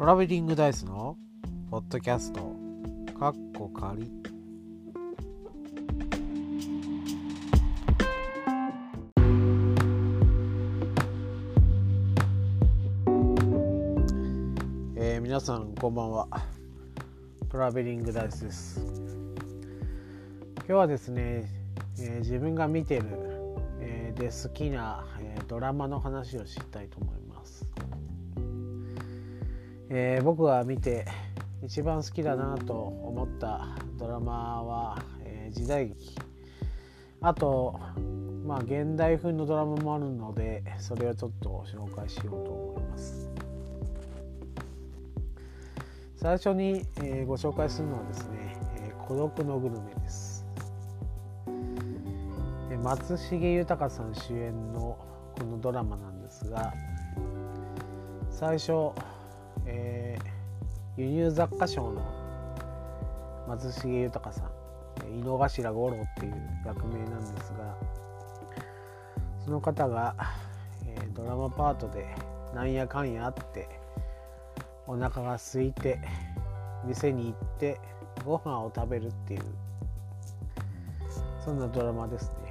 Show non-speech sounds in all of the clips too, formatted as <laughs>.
トラベリングダイスのポッドキャスト。かっこ仮。えー、皆さんこんばんは。トラベリングダイスです。今日はですね、えー、自分が見てる、えー、で好きな、えー、ドラマの話をしたいと思います。えー、僕が見て一番好きだなと思ったドラマは、えー、時代劇。あとまあ現代風のドラマもあるのでそれをちょっと紹介しようと思います。最初に、えー、ご紹介するのはですね「えー、孤独のグルメ」です、松重豊さん主演のこのドラマなんですが最初えー、輸入雑貨商の松重豊さん井の頭五郎っていう役名なんですがその方が、えー、ドラマパートでなんやかんやあってお腹が空いて店に行ってご飯を食べるっていうそんなドラマですね。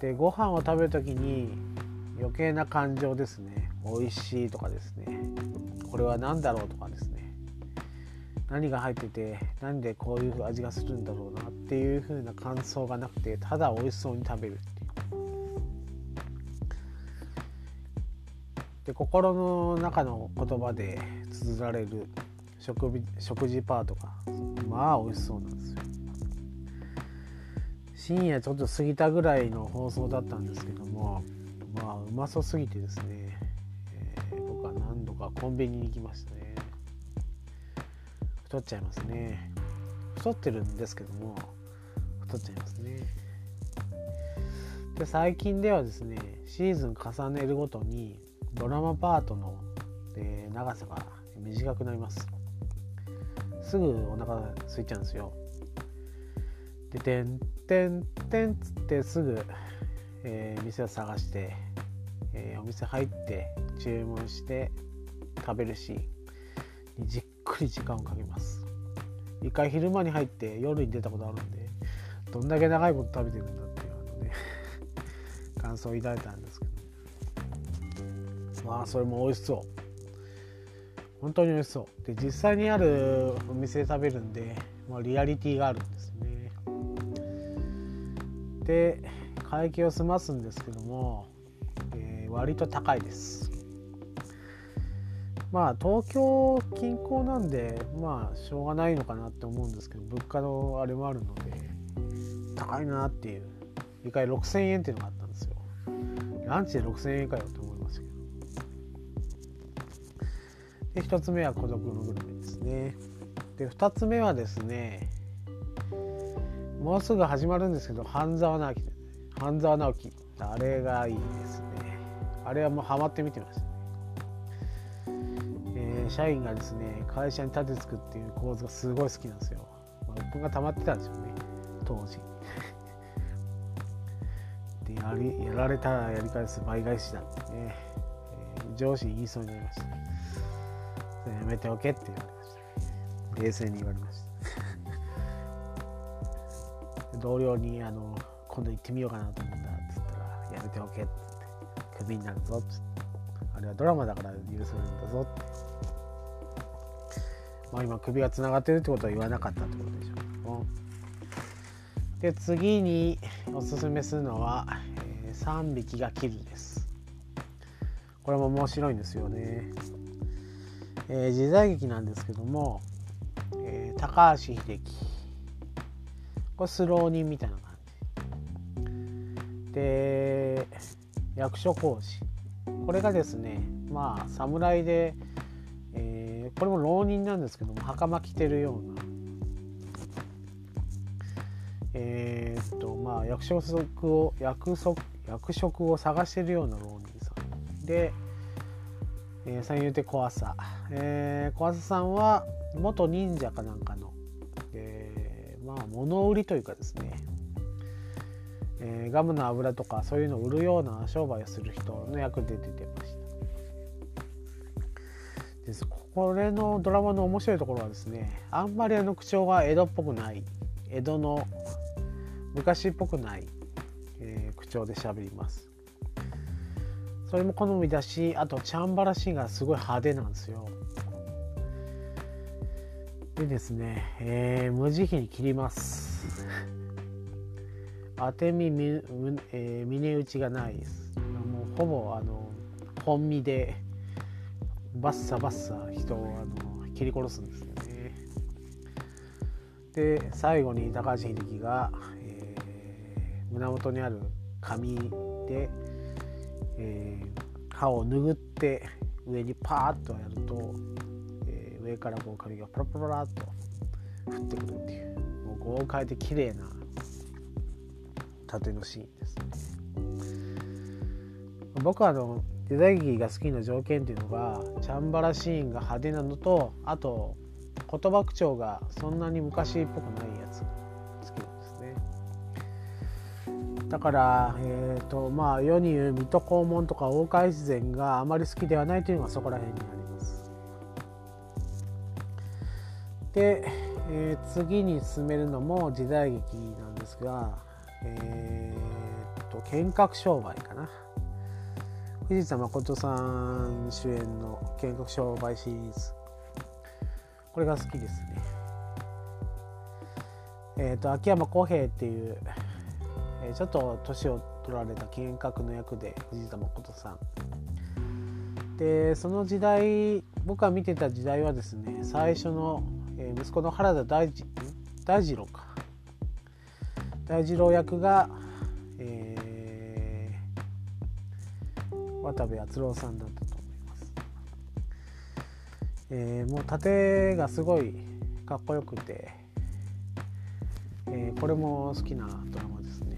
でご飯を食べる時に余計な感情ですね美味しいとかですね。これは何だろうとかですね。何が入ってて何でこういう味がするんだろうなっていう風な感想がなくてただ美味しそうに食べるっていう。で心の中の言葉で綴られる食食事パートがまあ美味しそうなんですよ。深夜ちょっと過ぎたぐらいの放送だったんですけどもまあうまそうすぎてですね。僕は何度かコンビニに行きましたね。太っちゃいますね。太ってるんですけども太っちゃいますね。で最近ではですねシーズン重ねるごとにドラマパートの、え、長さが短くなります。すぐお腹空いちゃうんですよ。で「てんてんてん」っつってすぐ、えー、店を探して、えー、お店入って注文して食べるしじっくり時間をかけます。一回昼間に入って夜に出たことあるんでどんだけ長いこと食べてるんだっていうあのね <laughs> 感想を抱いたんですけど。まあそれも美味しそう。本当に美味しそう。で実際にあるお店で食べるんで、まあ、リアリティがあるんですね。で会計を済ますんですけども、えー、割と高いです。まあ東京近郊なんでまあしょうがないのかなって思うんですけど物価のあれもあるので高いなっていう。1回6000円っていうのがあったんですよ。ランチで6000円かよって思いましたけど。で1つ目は孤独のグルメですね。で2つ目はですねもうすぐ始まるんですけど半沢直樹半沢直樹。あれがいいですね。あれはもうハマって見てました社員がですね会社に立てつくっていう構図がすごい好きなんですよ。まあ、鬱が溜まってたんですよね当時。<laughs> でやりやられたらやり返す倍返しだってね、えー、上司に言いそうになりました。やめておけって言われました。冷静に言われました。<laughs> 同僚にあの今度行ってみようかなと思うんだっつったらやめておけってクビになるぞっつってあれはドラマだから許せるんだぞってまあ、今首がつながってるってことは言わなかったってことでしょうで次におすすめするのは「えー、3匹が切る」です。これも面白いんですよね、えー、時代劇なんですけども、えー、高橋英樹。これスロー人みたいな感じ。で役所広司。これがですねまあ侍でえこれも浪人なんですけども袴着てるような。えー、っとまあ役職を役職役職を探してるような浪人さん。で、えー、三遊亭小朝、えー、小朝さんは元忍者かなんかの、えー、まあ物売りというかですね、えー、ガムの油とかそういうのを売るような商売をする人の役で出てましたです。これのドラマの面白いところはですねあんまりあの口調が江戸っぽくない。江戸の昔っぽくない、えー、口調で喋ります。それも好みだしあとチャンバラシーンがすごい派手なんですよ。でですね、えー、無慈悲に切ります。当て身、えー、峰打ちがないです。もうほぼあの本身でバッサバッサ人をあの切り殺すんですよね。で最後に高橋秀樹が、えー、胸元にある紙で、えー、歯を拭って上にパーッとやると、えー、上からこう紙がパラパラパラっと降ってくるっていうもう豪快で綺麗な縦のシーンですね。僕はあのデザ劇が好きな条件っていうのがチャンバラシーンが派手なのとあと言葉口調がそんなに昔っぽくないやつが好きなんですね。だからえっ、ー、とまあ世に言う水戸黄門とか大海自然があまり好きではないというのがそこら辺にあります。で、えー、次に進めるのも時代劇なんですがえっ、と剣客商売かな。藤田誠さん主演の「見学商売」シリーズこれが好きですね。えっ、ー、と秋山浩平っていう、えー、ちょっと年を取られた見学の役で藤田誠さん。でその時代僕が見てた時代はですね最初の、えー、息子の原田大大二郎か。大二郎役がえ渡部篤郎さんだったと思います、えー、もう盾がすごいかっこよくて、えー、これも好きなドラマですね。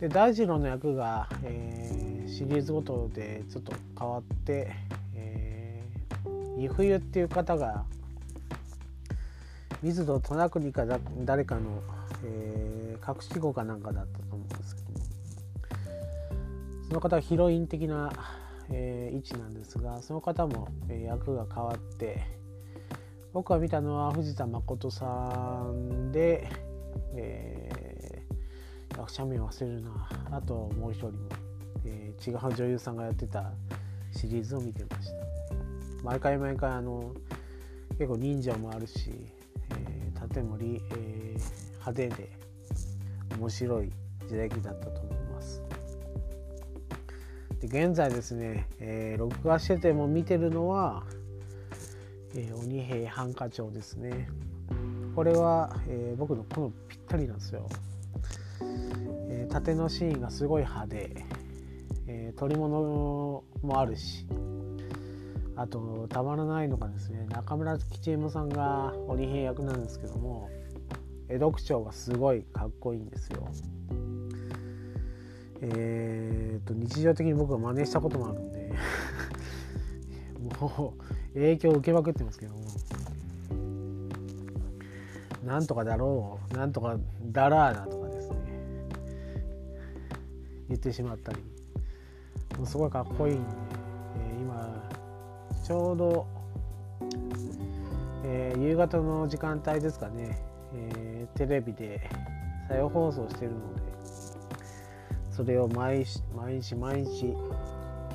で大二郎の役が、えー、シリーズごとでちょっと変わって、えー、冬っていう方が水戸忠国か誰かの、えー、隠し子かなんかだったと思うんですけども。その方はヒロイン的な、えー、位置なんですがその方も、えー、役が変わって僕が見たのは藤田誠さんで、えー、役者名忘れるなあともう一人も、えー、違う女優さんがやってたシリーズを見てました。毎回毎回あの結構忍者もあるし、えー、盾もり、えー、派手で面白い時代劇だったと思いますで現在ですね、えー、録画してても見てるのは、えー、鬼平犯科帳ですね。これは、えー、僕のこのぴったりなんですよ、えー、縦のシーンがすごい派手、えー、撮り物もあるし。あとたまらないのがですね中村吉右衛門さんが鬼平役なんですけども江戸口調がすごいかっこいいんですよ。えーと、日常的に僕は真似したこともあるんでもう影響を受けまくってますけども。なんとかだろうなんとかだらーなとかですね。言ってしまったり。もうすごいかっこいいんで、えー、今ちょうど、えー、夕方の時間帯ですかね、えー、テレビで再放送してるのでそれを毎毎日毎日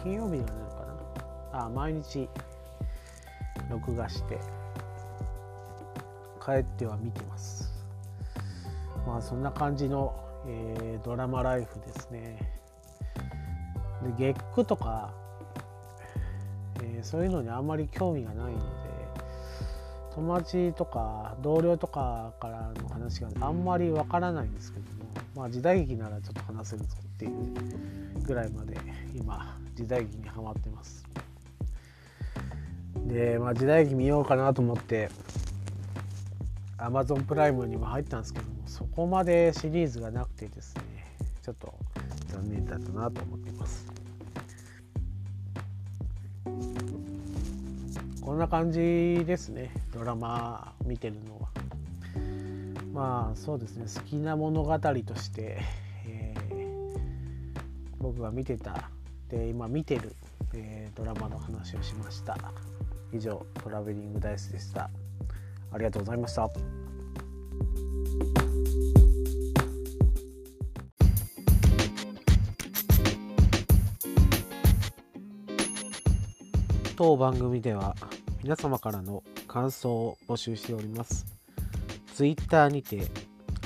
金曜日になるかな？あ毎日録画して帰っては見てます。まあそんな感じの、えー、ドラマライフですね。で月9とか、えー、そういうのにあんまり興味がないので友達とか同僚とかからの話があんまりわからないんですけどもまあ時代劇ならちょっと話せるぞっていうぐらいまで今時代劇にはまってます。で、まあ、時代劇見ようかなと思って Amazon プライムにも入ったんですけどもそこまでシリーズがなくてですねちょっと残念だったなと思っています。んな感じですね。ドラマ見てるのは。まあそうですね。好きな物語として僕が見てた。で今見てるえー、ドラマの話をしました。以上トラベリングダイスでした。ありがとうございました。当番組では皆様からの感想を募集しております。ツイッターにて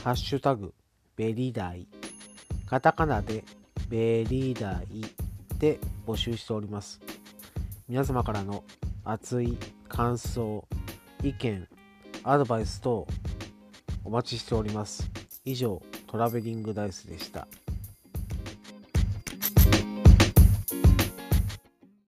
ハッシュタグベリーダイカタカナでベリーダイで募集しております。皆様からの熱い感想意見アドバイス等お待ちしております。以上トラベリングダイスでした。